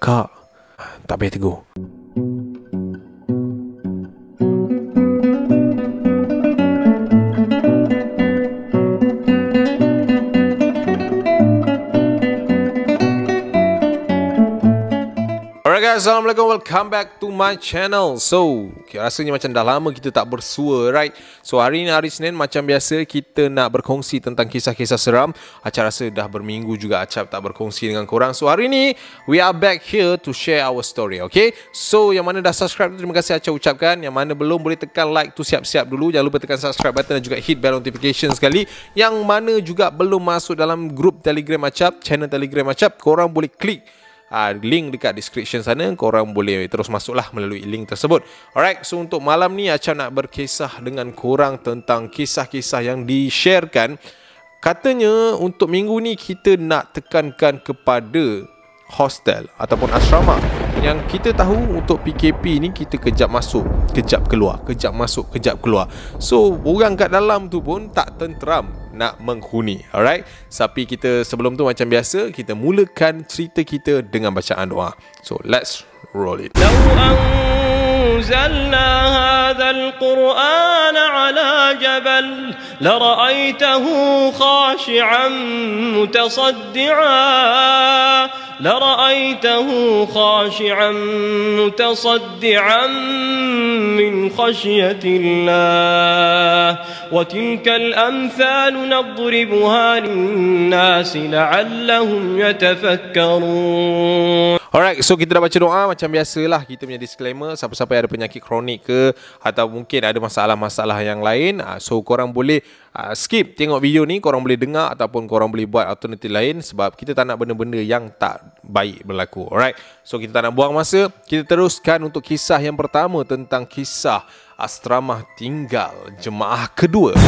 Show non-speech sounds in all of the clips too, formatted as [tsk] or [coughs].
Kak, tak payah tegur. Assalamualaikum Welcome back to my channel. So, rasanya macam dah lama kita tak bersua, right? So, hari ni hari Senin macam biasa Kita nak berkongsi tentang kisah-kisah seram. Acap rasa dah berminggu juga Acap tak berkongsi dengan korang. So, hari ni we are back here to share our story, okay? So, yang mana dah subscribe terima kasih Acap ucapkan. Yang mana belum boleh tekan like tu siap-siap dulu. Jangan lupa tekan subscribe button dan juga hit bell notification sekali. Yang mana juga belum masuk dalam grup telegram Acap Channel telegram Acap Korang boleh klik uh, link dekat description sana korang boleh terus masuklah melalui link tersebut. Alright so untuk malam ni Acah nak berkisah dengan korang tentang kisah-kisah yang di-sharekan. Katanya untuk minggu ni kita nak tekankan kepada hostel ataupun asrama. Yang kita tahu untuk PKP ni kita kejap masuk, kejap keluar, kejap masuk, kejap keluar. So orang kat dalam tu pun tak tenteram nak menghuni. Alright. Tapi kita sebelum tu macam biasa kita mulakan cerita kita dengan bacaan doa. So let's roll it. أنزلنا هذا القرآن على جبل لرأيته خاشعا متصدعا لرأيته خاشعا متصدعا من خشية الله. وتلك الأمثال نضربها للناس لعلهم يتفكرون. Alright, so kita dah baca doa macam biasalah kita punya disclaimer siapa-siapa yang ada penyakit kronik ke atau mungkin ada masalah-masalah yang lain ah, so korang boleh uh, skip tengok video ni korang boleh dengar ataupun korang boleh buat alternatif lain sebab kita tak nak benda-benda yang tak baik berlaku. Alright. So kita tak nak buang masa, kita teruskan untuk kisah yang pertama tentang kisah asrama tinggal jemaah kedua.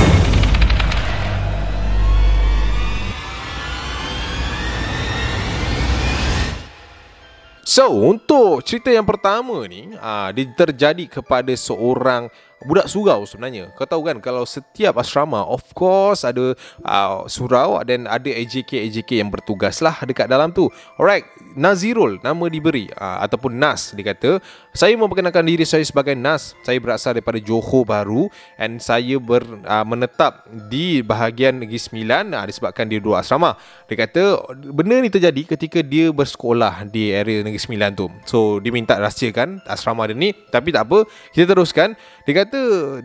So, untuk cerita yang pertama ni, aa, dia terjadi kepada seorang budak surau sebenarnya. Kau tahu kan kalau setiap asrama of course ada uh, surau dan ada AJK AJK yang bertugas lah dekat dalam tu. Alright, Nazirul nama diberi uh, ataupun Nas dia kata, saya memperkenalkan diri saya sebagai Nas. Saya berasal daripada Johor Bahru and saya ber, uh, menetap di bahagian Negeri Sembilan uh, disebabkan dia dua asrama. Dia kata benda ni terjadi ketika dia bersekolah di area Negeri Sembilan tu. So dia minta rahsiakan asrama dia ni tapi tak apa, kita teruskan. Dia kata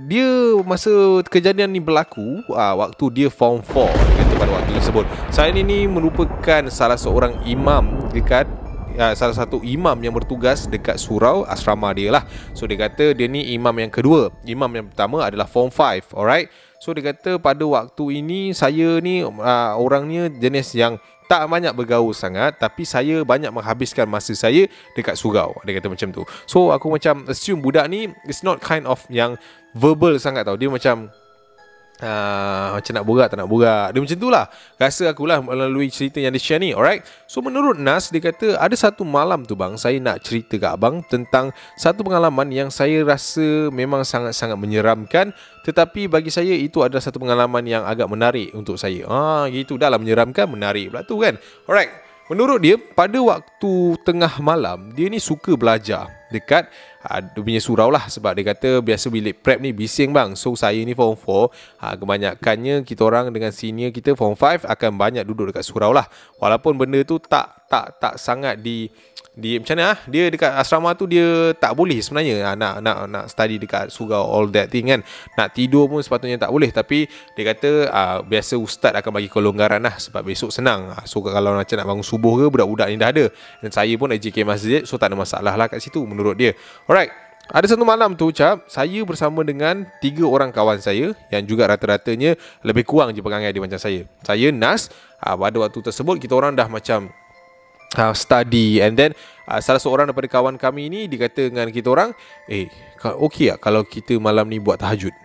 dia masa kejadian ni berlaku aa, waktu dia form 4 dia kata pada waktu tersebut. Saya ini merupakan salah seorang imam dekat uh, salah satu imam yang bertugas dekat surau asrama dia lah. So dia kata dia ni imam yang kedua. Imam yang pertama adalah form 5, alright? So dia kata pada waktu ini saya ni uh, orangnya jenis yang tak banyak bergaul sangat tapi saya banyak menghabiskan masa saya dekat surau dia kata macam tu so aku macam assume budak ni is not kind of yang verbal sangat tau dia macam Uh, macam nak borak tak nak borak. Dia macam tu lah. Rasa akulah melalui cerita yang dia share ni Alright? So menurut Nas Dia kata ada satu malam tu bang Saya nak cerita kat abang Tentang satu pengalaman yang saya rasa Memang sangat-sangat menyeramkan. Tetapi bagi saya itu adalah satu pengalaman yang agak menarik untuk saya. Ah, gitu. Dah lah menyeramkan Menarik pula tu kan? Alright. Menurut dia, pada waktu tengah malam, dia ni suka belajar dekat uh, punya surau lah. Sebab dia kata biasa bilik prep ni bising bang. So saya ni form 4, uh, kebanyakannya kita orang dengan senior kita form 5 akan banyak duduk dekat surau lah. Walaupun benda tu tak tak tak sangat di di macam mana ah dia dekat asrama tu dia tak boleh sebenarnya ah, nak nak nak study dekat surau all that thing kan. Nak tidur pun sepatutnya tak boleh. Tapi dia kata uh, biasa ustaz akan bagi kelonggaran lah sebab besok senang. So kalau macam nak bangun subuh ke budak-budak ni dah ada. Dan saya pun AJK masjid so tak ada masalah lah kat situ menurut dia. Alright. Ada satu malam tu cap saya bersama dengan tiga orang kawan saya yang juga rata-ratanya lebih kurang je perangai dia macam saya. Saya Nas uh, pada waktu tersebut kita orang dah macam uh, study and then uh, salah seorang daripada kawan kami ni dia kata dengan kita orang eh okey tak kalau kita malam ni buat tahajud?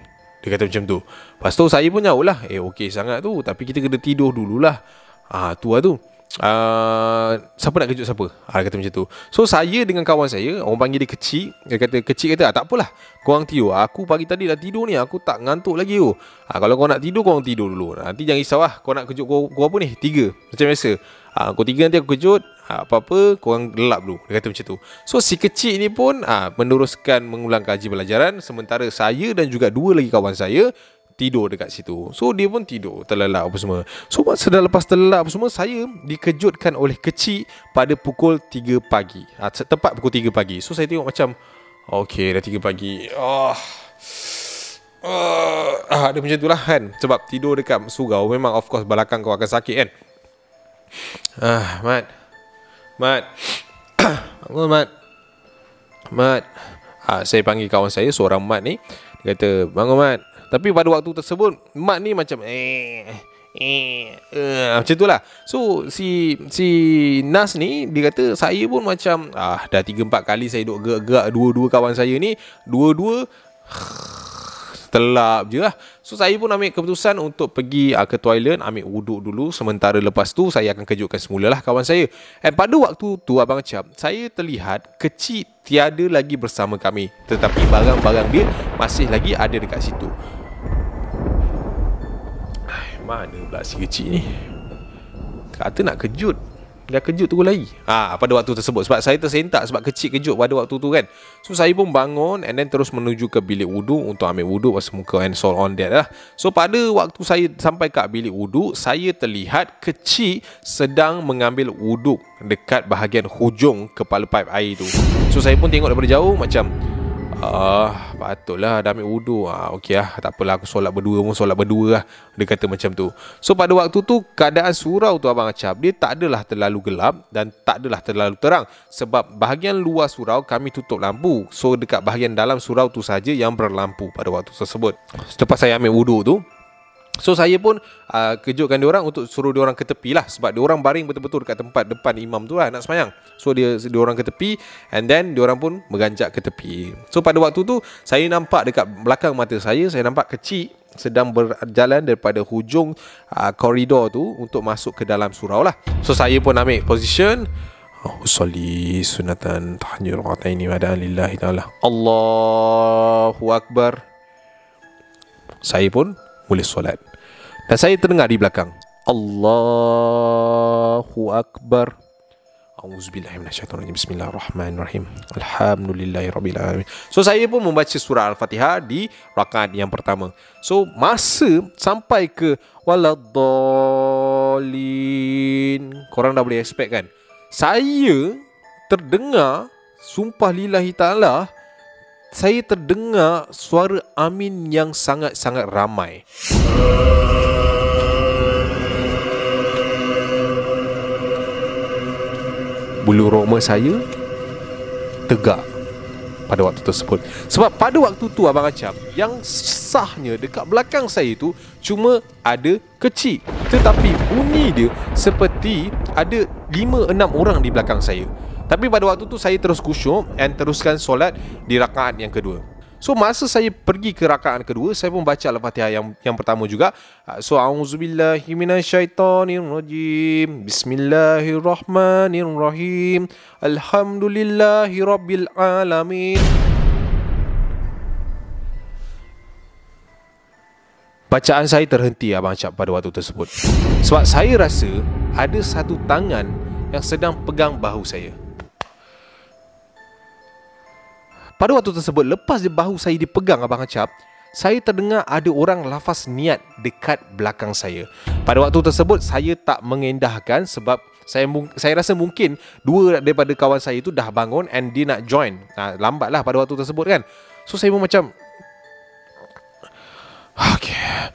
Dia kata macam tu. Lepas tu saya pun jawab lah. Eh okey sangat tu tapi kita kena tidur dululah. Ah tu lah tu Uh, siapa nak kejut siapa? Ha, Dia kata macam tu. So saya dengan kawan saya Orang panggil dia kecil. Dia kata kecil kata ah, Tak apalah. Korang tidur. Aku pagi tadi dah tidur ni. Aku tak ngantuk lagi oh. ha, Kalau kau nak tidur Korang tidur dulu. Nanti jangan risau lah Kau nak kejut kau, kau apa ni? Tiga. Macam biasa. Ha, Kau tiga nanti aku kejut. Ha, Apa-apa korang gelap dulu. Dia kata macam tu. So si kecil ni pun ha, Meneruskan mengulang kaji pelajaran. Sementara saya dan juga dua lagi kawan saya Tidur dekat situ. So dia pun tidur Terlelap apa semua. So masa dah lepas terlelap apa semua Saya dikejutkan oleh kecil Pada pukul 3 pagi. Ha, Tepat pukul 3 pagi. So saya tengok macam Okay dah 3 pagi. Oh uh, ah, Dia macam itulah kan. Sebab tidur dekat surau Memang of course Belakang kau akan sakit kan. Ah, Mat. Mat. [coughs] Bangun Mat? Mat. Ah, Saya panggil kawan saya Seorang Mat ni. Dia kata Bangun Mat Tapi pada waktu tersebut Mat ni macam Eh Eh, uh, macam itulah So si si Nas ni Dia kata saya pun macam ah Dah 3-4 kali saya duduk gerak-gerak Dua-dua kawan saya ni Dua-dua [sighs] telap je lah. So saya pun ambil keputusan untuk pergi uh, ke toilet, ambil wuduk dulu. Sementara lepas tu saya akan kejutkan semula lah kawan saya. And pada waktu tu Abang Cap, saya terlihat kecil tiada lagi bersama kami. Tetapi barang-barang dia masih lagi ada dekat situ. Mana pula si kecil ni? Kata nak kejut. Dah kejut tu lagi. Ha, Pada waktu tersebut. Sebab saya tersentak Sebab kecil kejut pada waktu tu kan. So saya pun bangun And then terus menuju ke bilik wudu Untuk ambil wudu Pasal muka and so on that lah. So pada waktu saya sampai ke bilik wudu Saya terlihat kecil Sedang mengambil wudu Dekat bahagian hujung Kepala pipe air tu. So saya pun tengok daripada jauh Macam Ah, patutlah dah ambil wudu. Ah, okey lah. Tak apalah aku solat berdua pun solat berdua lah. Dia kata macam tu. So pada waktu tu keadaan surau tu abang Acap dia tak adalah terlalu gelap dan tak adalah terlalu terang sebab bahagian luar surau kami tutup lampu. So dekat bahagian dalam surau tu saja yang berlampu pada waktu tersebut. Selepas saya ambil wudu tu, So saya pun uh, kejutkan dia orang untuk suruh dia orang ke tepi lah sebab dia orang baring betul-betul dekat tempat depan imam tu lah nak semayang. So dia dia orang ke tepi and then dia orang pun beranjak ke tepi. So pada waktu tu saya nampak dekat belakang mata saya saya nampak kecil sedang berjalan daripada hujung uh, koridor tu untuk masuk ke dalam surau lah. So saya pun ambil position soli sunatan tahajjud rakaatain wa lillahi taala. Allahu akbar. Saya pun boleh solat. Dan saya terdengar di belakang. Allahu Akbar. Auzubillahiminasyaitonirrajim. Bismillahirrahmanirrahim. Alhamdulillahirrabbilalamin. So saya pun membaca surah Al-Fatihah di rakaat yang pertama. So masa sampai ke waladdallin. Korang dah boleh expect kan? Saya terdengar sumpah lillahi ta'ala saya terdengar suara amin yang sangat-sangat ramai. Bulu roma saya tegak pada waktu tersebut. Sebab pada waktu tu Abang Acap, yang sahnya dekat belakang saya tu cuma ada kecil. Tetapi bunyi dia seperti ada 5-6 orang di belakang saya. Tapi pada waktu tu saya terus kusyuk and teruskan solat di rakaat yang kedua. So masa saya pergi ke rakaat kedua, saya pun baca Al-Fatihah yang yang pertama juga. Ah, so auzubillahi minasyaitonirrajim. Bismillahirrahmanirrahim. Alhamdulillahirabbil alamin. Bacaan saya terhenti Abang Cap pada waktu tersebut Sebab saya rasa ada satu tangan yang sedang pegang bahu saya Pada waktu tersebut Lepas dia bahu saya dipegang Abang Acap Saya terdengar ada orang lafaz niat Dekat belakang saya. Pada waktu tersebut Saya tak mengendahkan Sebab saya saya rasa mungkin Dua daripada kawan saya itu dah bangun And dia nak join. Nah, Lambatlah pada waktu tersebut kan. So saya pun macam Okay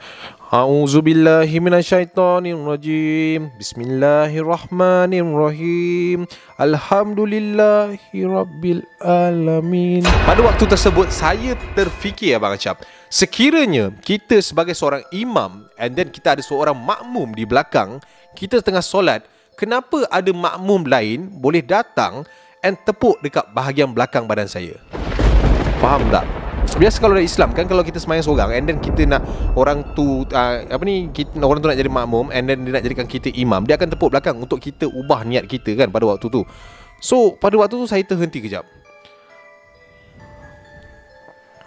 A'udzu billahi minasyaitonir rajim. Bismillahirrahmanirrahim. Alhamdulillahi rabbil alamin. Pada waktu tersebut saya terfikir abang Acap, sekiranya kita sebagai seorang imam and then kita ada seorang makmum di belakang, kita tengah solat, kenapa ada makmum lain boleh datang and tepuk dekat bahagian belakang badan saya? Faham tak? Biasa kalau dalam Islam kan Kalau kita semayang seorang And then kita nak Orang tu uh, Apa ni kita, Orang tu nak jadi makmum And then dia nak jadikan kita imam Dia akan tepuk belakang Untuk kita ubah niat kita kan Pada waktu tu. So pada waktu tu Saya terhenti kejap.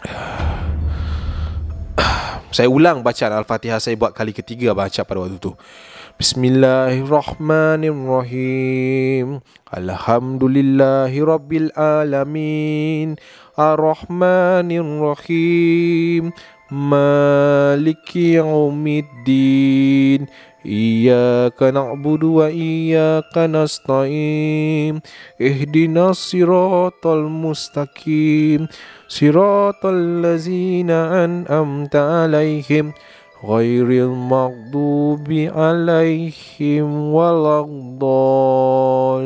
[sighs] Saya ulang bacaan Al-Fatihah Saya buat kali ketiga Baca pada waktu tu Bismillahirrahmanirrahim. Alhamdulillahirabbil alamin. Arrahmanirrahim. Maliki yaumiddin. Iyyaka na'budu wa iyyaka nasta'in. Ihdinas siratal mustaqim. Siratal ladzina an'amta 'alaihim. غير المغضوب عليهم ولا الضالين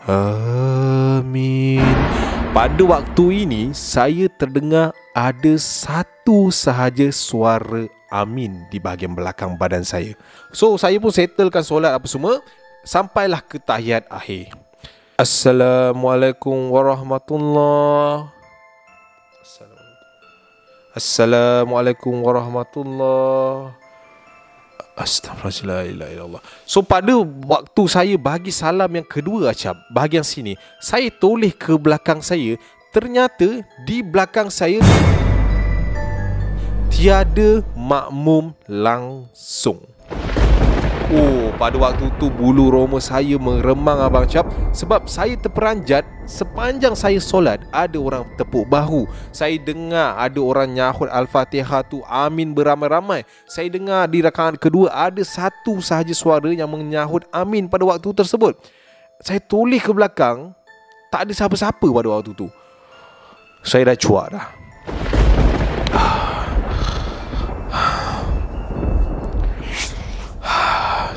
Amin Pada waktu ini saya terdengar ada satu sahaja suara amin di bahagian belakang badan saya. So saya pun settlekan solat apa semua sampailah ke tahiyat akhir. Assalamualaikum warahmatullahi Assalamualaikum warahmatullahi Astaghfirullahaladzim. So pada waktu saya bagi salam yang kedua Acap Bahagian sini Saya toleh ke belakang saya Ternyata di belakang saya Tiada makmum langsung Oh, pada waktu tu bulu roma saya meremang Abang Cap Sebab saya terperanjat Sepanjang saya solat Ada orang tepuk bahu. Saya dengar ada orang nyahut Al-Fatihah tu Amin beramai-ramai. Saya dengar di rakaat kedua Ada satu sahaja suara yang menyahut Amin pada waktu tersebut. Saya tulis ke belakang Tak ada siapa-siapa pada waktu tu. Saya dah cuak dah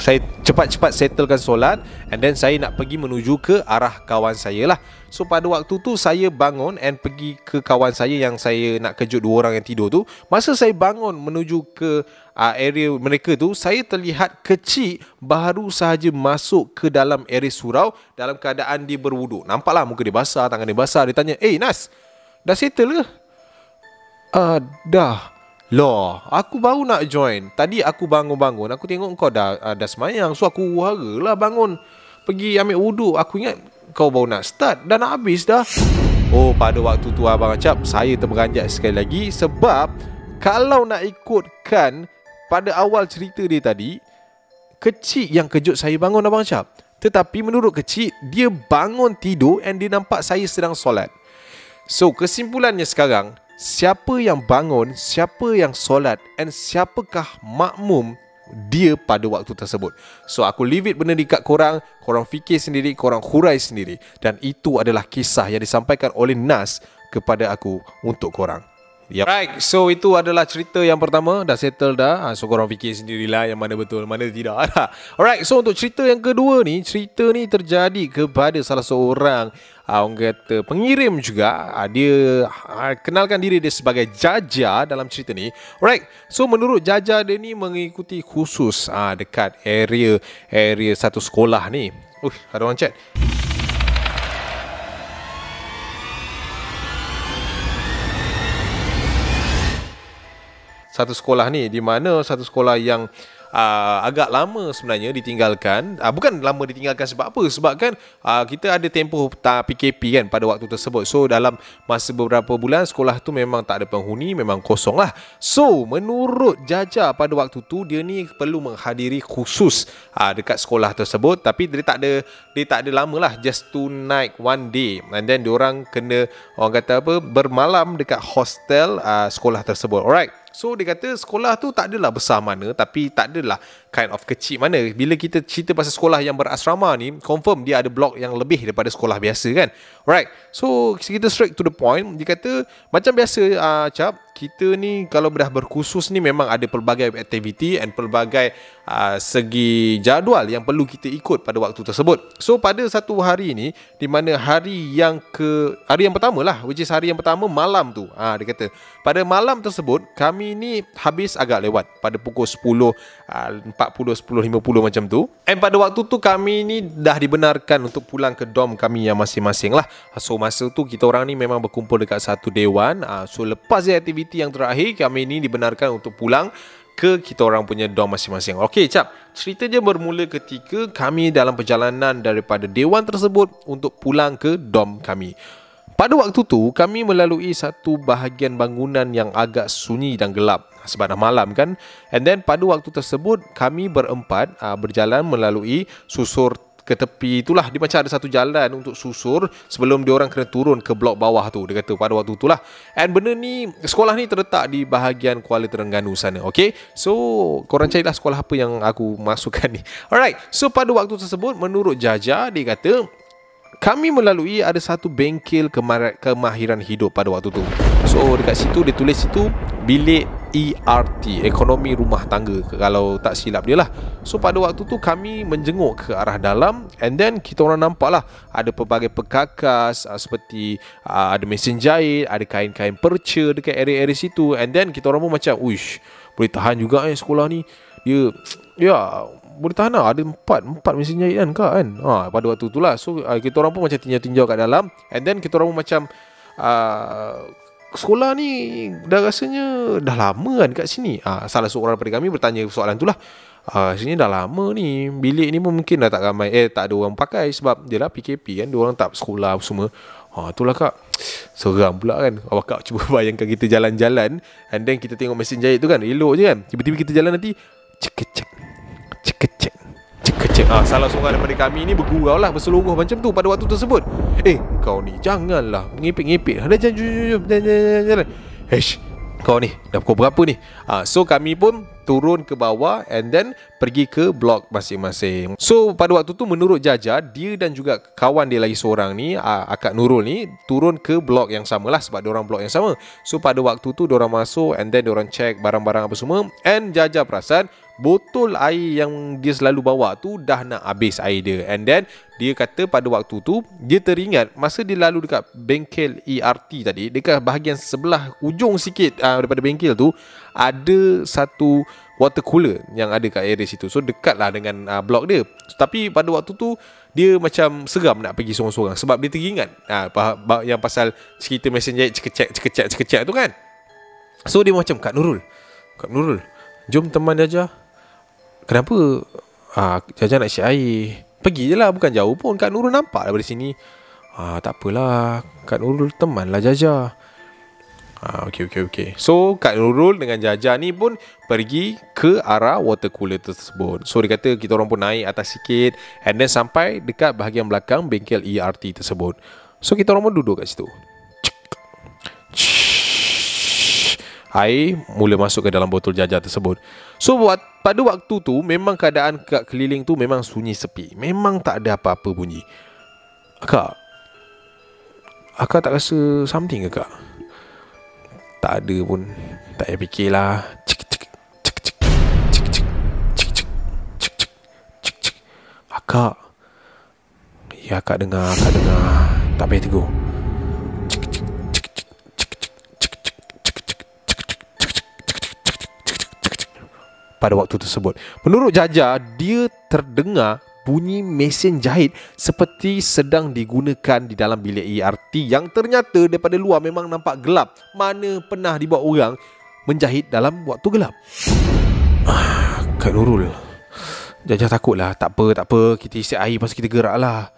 saya cepat-cepat settlekan solat and then saya nak pergi menuju ke arah kawan saya lah. So pada waktu tu saya bangun and pergi ke kawan saya yang saya nak kejut dua orang yang tidur tu. Masa saya bangun menuju ke uh, area mereka tu, saya terlihat kecil baru sahaja masuk ke dalam area surau dalam keadaan dia berwuduk. Nampaklah muka dia basah, tangan dia basah. Dia tanya, "Eh hey, Nas, dah settle ke?" Uh, dah. Loh, aku baru nak join. Tadi aku bangun-bangun, aku tengok kau dah uh, dah semayang. So aku lah bangun. Pergi ambil wuduk. Aku ingat kau baru nak start. Dah nak habis dah. Oh, pada waktu tu Abang Acap, saya terberanjak sekali lagi. Sebab, kalau nak ikutkan pada awal cerita dia tadi, kecil yang kejut saya bangun Abang Acap. Tetapi menurut kecil, dia bangun tidur and dia nampak saya sedang solat. So, kesimpulannya sekarang, siapa yang bangun, siapa yang solat and siapakah makmum dia pada waktu tersebut. So aku leave it benda dekat korang, korang fikir sendiri, korang hurai sendiri dan itu adalah kisah yang disampaikan oleh Nas kepada aku untuk korang. Yep. Right, so itu adalah cerita yang pertama Dah settle dah ha, So korang fikir sendirilah yang mana betul, mana tidak [laughs] Alright, so untuk cerita yang kedua ni Cerita ni terjadi kepada salah seorang uh, Orang kata pengirim juga. Uh, Dia uh, kenalkan diri dia sebagai Jaja dalam cerita ni. Alright, so menurut Jaja dia ni mengikuti khusus uh, Dekat area area satu sekolah ni. Uh, ada orang chat. Satu sekolah ni di mana satu sekolah yang agak lama sebenarnya ditinggalkan. Uh, bukan lama ditinggalkan sebab apa? Sebab kan uh, kita ada tempoh PKP kan pada waktu tersebut. So dalam masa beberapa bulan sekolah tu memang tak ada penghuni memang kosong lah so menurut Jaja pada waktu tu dia ni perlu menghadiri khusus uh, dekat sekolah tersebut. Tapi dia tak ada dia tak ada lama lah just two night one day. And then orang kena orang kata apa bermalam dekat hostel uh, sekolah tersebut. Alright So dia kata sekolah tu tak adalah besar mana tapi tak adalah kind of kecil mana. Bila kita cerita pasal sekolah yang berasrama ni, confirm dia ada blok yang lebih daripada sekolah biasa kan. Alright. So kita straight to the point. Dia kata macam biasa uh, cap kita ni kalau dah berkhusus ni memang ada pelbagai aktiviti and pelbagai uh, segi jadual yang perlu kita ikut pada waktu tersebut. So pada satu hari ni di mana hari yang ke hari yang pertama lah which is hari yang pertama malam tu. Ah uh, dia kata pada malam tersebut kami ni habis agak lewat pada pukul 10 uh, 40 10 50 macam tu. And pada waktu tu kami ni dah dibenarkan untuk pulang ke dom kami yang masing-masing lah. So masa tu kita orang ni memang berkumpul dekat satu dewan. Uh, so lepas aktiviti aktiviti yang terakhir kami ini dibenarkan untuk pulang ke kita orang punya dom masing-masing. Okey, cap. Cerita dia bermula ketika kami dalam perjalanan daripada dewan tersebut untuk pulang ke dom kami. Pada waktu tu kami melalui satu bahagian bangunan yang agak sunyi dan gelap sebab dah malam kan. And then pada waktu tersebut kami berempat uh, berjalan melalui susur ke tepi itulah. Dia macam ada satu jalan untuk susur sebelum dia orang kena turun ke blok bawah tu dia kata pada waktu itulah. And benda ni sekolah ni terletak di bahagian Kuala Terengganu sana okay? So korang carilah sekolah apa yang aku [laughs] masukkan ni. Alright so pada waktu tersebut menurut Jaja dia kata kami melalui ada satu bengkel kemahiran hidup pada waktu tu. So dekat situ dia tulis situ bilik ERT, ekonomi rumah tangga kalau tak silap dia lah. So pada waktu tu kami menjenguk ke arah dalam and then kita orang nampak lah ada pelbagai perkakas uh, seperti uh, ada mesin jahit, ada kain-kain perca dekat area-area situ and then kita orang pun macam, uish, boleh tahan juga eh sekolah ni. Dia, [tsk] ya, boleh tahan lah. Ada empat Empat mesin jahit kan kak kan? Ha, Pada waktu tu lah. So uh, kita orang pun macam tinjau-tinjau kat dalam. And then kita orang pun macam uh, Sekolah ni Dah rasanya Dah lama kan kat sini. Ha, Salah seorang daripada kami Bertanya soalan tu lah. Uh, Sini dah lama ni. Bilik ni pun mungkin dah tak ramai. Eh tak ada orang pakai Sebab dia lah PKP kan Dia orang tak sekolah semua. Ha, itulah kak. Seram pula kan. Awak kak cuba [laughs] bayangkan kita jalan-jalan And then kita tengok mesin jahit tu kan Elok je kan. Tiba-tiba kita jalan nanti Cek-cek Cekecek Cekecek ah, Salah seorang daripada kami ni Bergurau lah Berseluruh macam tu Pada waktu tersebut. Eh kau ni Janganlah Ngepik-ngepik Ada jalan Jalan Jalan Jalan Hesh kau ni Dah pukul berapa ni? Ah, So kami pun Turun ke bawah And then Pergi ke blok masing-masing. So pada waktu tu Menurut Jaja Dia dan juga Kawan dia lagi seorang ni Akak Nurul ni Turun ke blok yang sama lah Sebab orang blok yang sama. So pada waktu tu orang masuk And then orang check Barang-barang apa semua. And Jaja perasan botol air yang dia selalu bawa tu dah nak habis air dia. And then dia kata pada waktu tu dia teringat masa dia lalu dekat bengkel ERT tadi dekat bahagian sebelah ujung sikit uh, daripada bengkel tu ada satu water cooler yang ada kat area situ. So dekatlah dengan uh, blok dia. Tapi pada waktu tu dia macam seram nak pergi seorang-seorang sebab dia teringat uh, yang pasal cerita mesin jahit cekecek cekecek cekecek tu kan. So dia macam Kak Nurul Kak Nurul jom teman dia aja Kenapa ah, Jaja nak isi air? Pergi je lah Bukan jauh pun. Kak Nurul nampak daripada sini. Ah, Tak apalah. Kak Nurul teman lah Jaja ah, Okay okay okay So Kak Nurul dengan Jaja ni pun Pergi ke arah water cooler tersebut. So dia kata kita orang pun naik atas sikit And then sampai dekat bahagian belakang Bengkel ERT tersebut. So kita orang pun duduk kat situ. Air mula masuk ke dalam botol jaja tersebut. So buat pada waktu tu Memang keadaan kat keliling tu Memang sunyi sepi. Memang tak ada apa-apa bunyi. Akak Akak tak rasa something ke kak? Tak ada pun Tak payah fikirlah cik, cik, cik, cik, cik, cik, cik, cik, cik, cik, cik, cik. Akak Ya akak dengar Akak dengar Tak payah tegur pada waktu tersebut. Menurut Jaja, dia terdengar bunyi mesin jahit seperti sedang digunakan di dalam bilik ERT yang ternyata daripada luar memang nampak gelap. Mana pernah dibuat orang menjahit dalam waktu gelap. Ah, Kak Nurul. Jaja takutlah. Tak apa, tak apa. Kita isi air pasal kita geraklah.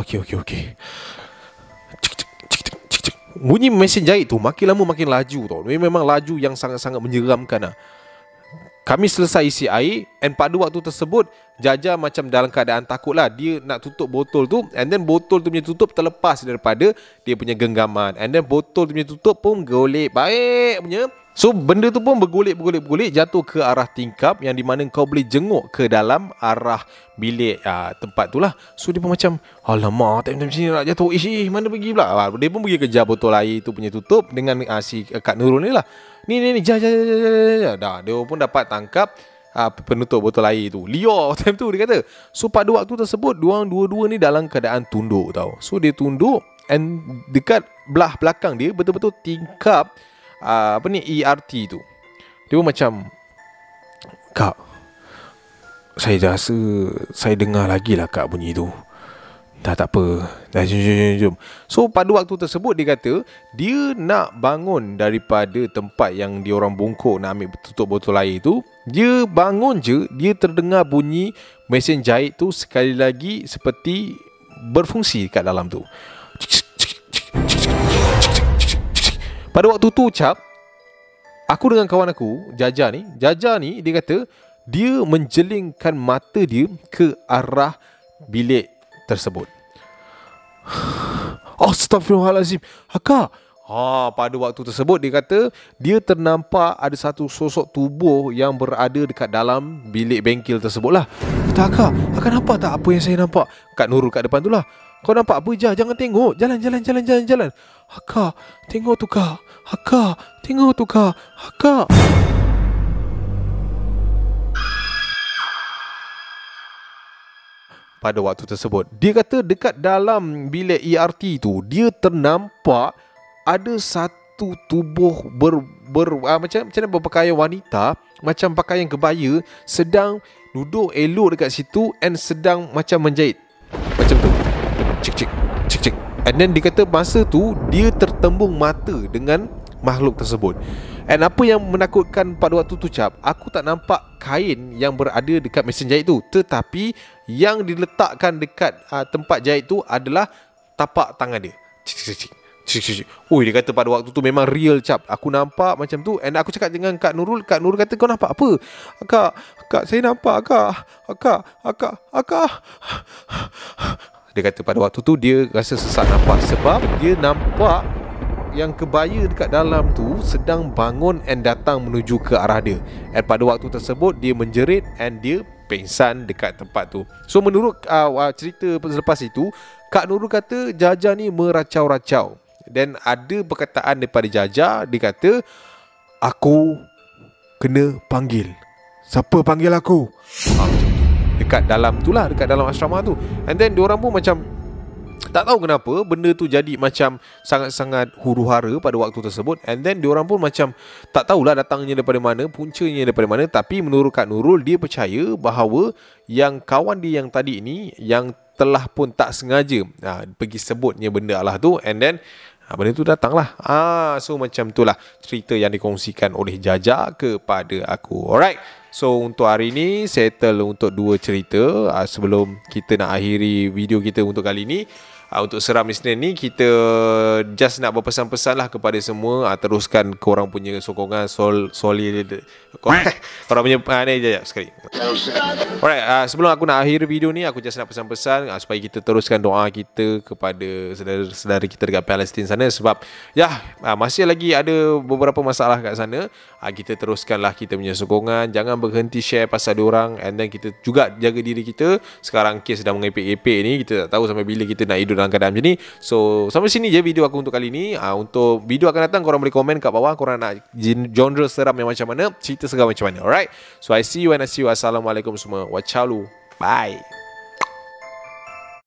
Okey, okey, okey. Bunyi mesin jahit tu makin lama makin laju tau. Memang laju yang sangat-sangat menyeramkan lah. Kami selesai isi air And pada waktu tersebut Jaja macam dalam keadaan takut lah Dia nak tutup botol tu And then botol tu punya tutup terlepas daripada Dia punya genggaman. And then botol tu punya tutup pun golek. Baik punya So benda tu pun bergolek jatuh ke arah tingkap yang di mana kau boleh jenguk ke dalam arah bilik uh, tempat tu lah. So dia pun macam alamak time time sini nak jatuh. Ish, ish mana pergi pula. Uh, dia pun pergi kejar botol air tu punya tutup dengan uh, si uh, Kak Nurul ni lah. Ni ni ni jah jah jah jah. jah. Dah dia pun dapat tangkap uh, penutup botol air tu. Lior [laughs] time tu dia kata. So pada waktu tersebut dua dua-dua ni dalam keadaan tunduk tau. So dia tunduk and dekat belah belakang dia betul-betul tingkap uh, apa ni ERT tu. Dia pun macam kak saya rasa saya dengar lagi lah kak bunyi tu. Dah tak apa. Dah jom, jom, jom. So pada waktu tersebut dia kata dia nak bangun daripada tempat yang dia orang bungkuk nak ambil tutup botol air tu. Dia bangun je dia terdengar bunyi mesin jahit tu sekali lagi seperti berfungsi kat dalam tu. Cik. Pada waktu tu cap Aku dengan kawan aku Jaja ni Jaja ni dia kata Dia menjelingkan mata dia Ke arah bilik tersebut [sighs] Astaghfirullahalazim. Hakak. Ha, pada waktu tersebut dia kata dia ternampak ada satu sosok tubuh yang berada dekat dalam bilik bengkel tersebut lah. Kata Hakak, Hakak nampak tak apa yang saya nampak? Kak Nurul kat depan tu lah. Kau nampak apa je? Jangan tengok. Jalan, jalan, jalan, jalan, jalan. Hakak, tengok tu kak. Hakak, tengok tu kak. Hakak. pada waktu tersebut. Dia kata dekat dalam bilik ERT tu dia ternampak ada satu tubuh ber, ber uh, macam macam berpakaian wanita macam pakaian kebaya sedang duduk elok dekat situ and sedang macam menjahit. Macam tu. Cik cik cik cik. And then dia kata masa tu dia tertembung mata dengan makhluk tersebut. And apa yang menakutkan pada waktu tu cap Aku tak nampak kain yang berada dekat mesin jahit tu. Tetapi yang diletakkan dekat uh, tempat jahit tu adalah tapak tangan dia. Cik cik cik Cik, cik, cik. Ui, dia kata pada waktu tu memang real cap Aku nampak macam tu. And aku cakap dengan Kak Nurul Kak Nurul kata kau nampak apa? Kak, Kak saya nampak Kak Kak, Kak, Kak Dia kata pada waktu tu dia rasa sesak nampak Sebab dia nampak yang kebaya dekat dalam tu sedang bangun and datang menuju ke arah dia. And pada waktu tersebut dia menjerit and dia pingsan dekat tempat tu. So menurut uh, cerita selepas itu, Kak Nurul kata Jaja ni meracau-racau. Dan ada perkataan daripada Jaja, dia kata aku kena panggil. Siapa panggil aku? Ha, dekat dalam tu lah, dekat dalam asrama tu. And then diorang pun macam tak tahu kenapa benda tu jadi macam sangat-sangat huru-hara pada waktu tersebut and then diorang pun macam tak tahulah datangnya daripada mana, puncanya daripada mana tapi menurut Kak Nurul dia percaya bahawa yang kawan dia yang tadi ini yang telah pun tak sengaja ha, pergi sebutnya benda Allah tu and then ha, benda tu datanglah. Ah so macam itulah cerita yang dikongsikan oleh Jaja kepada aku. Alright. So untuk hari ini settle untuk dua cerita uh, sebelum kita nak akhiri video kita untuk kali ini uh, untuk seram Isnin ni kita just nak berpesan-pesan lah kepada semua. Uh, teruskan korang punya sokongan sol solid [laughs] korang punya uh, ni je, je sekali. Alright uh, sebelum aku nak akhiri video ni aku just nak pesan-pesan uh, supaya kita teruskan doa kita kepada saudara-saudara kita dekat Palestin sana. Sebab ya uh, masih lagi ada beberapa masalah kat sana. Uh, kita teruskanlah kita punya sokongan. Jangan berhenti share pasal orang and then kita juga jaga diri kita. Sekarang kes sedang mengepek-epek ni kita tak tahu sampai bila kita nak hidup dalam keadaan macam ni. So sampai sini je video aku untuk kali ni. Uh, untuk video akan datang korang boleh komen kat bawah korang nak genre seram yang macam mana cerita seram macam mana. Alright. So I see you and I see you. Assalamualaikum semua. Wacalu bye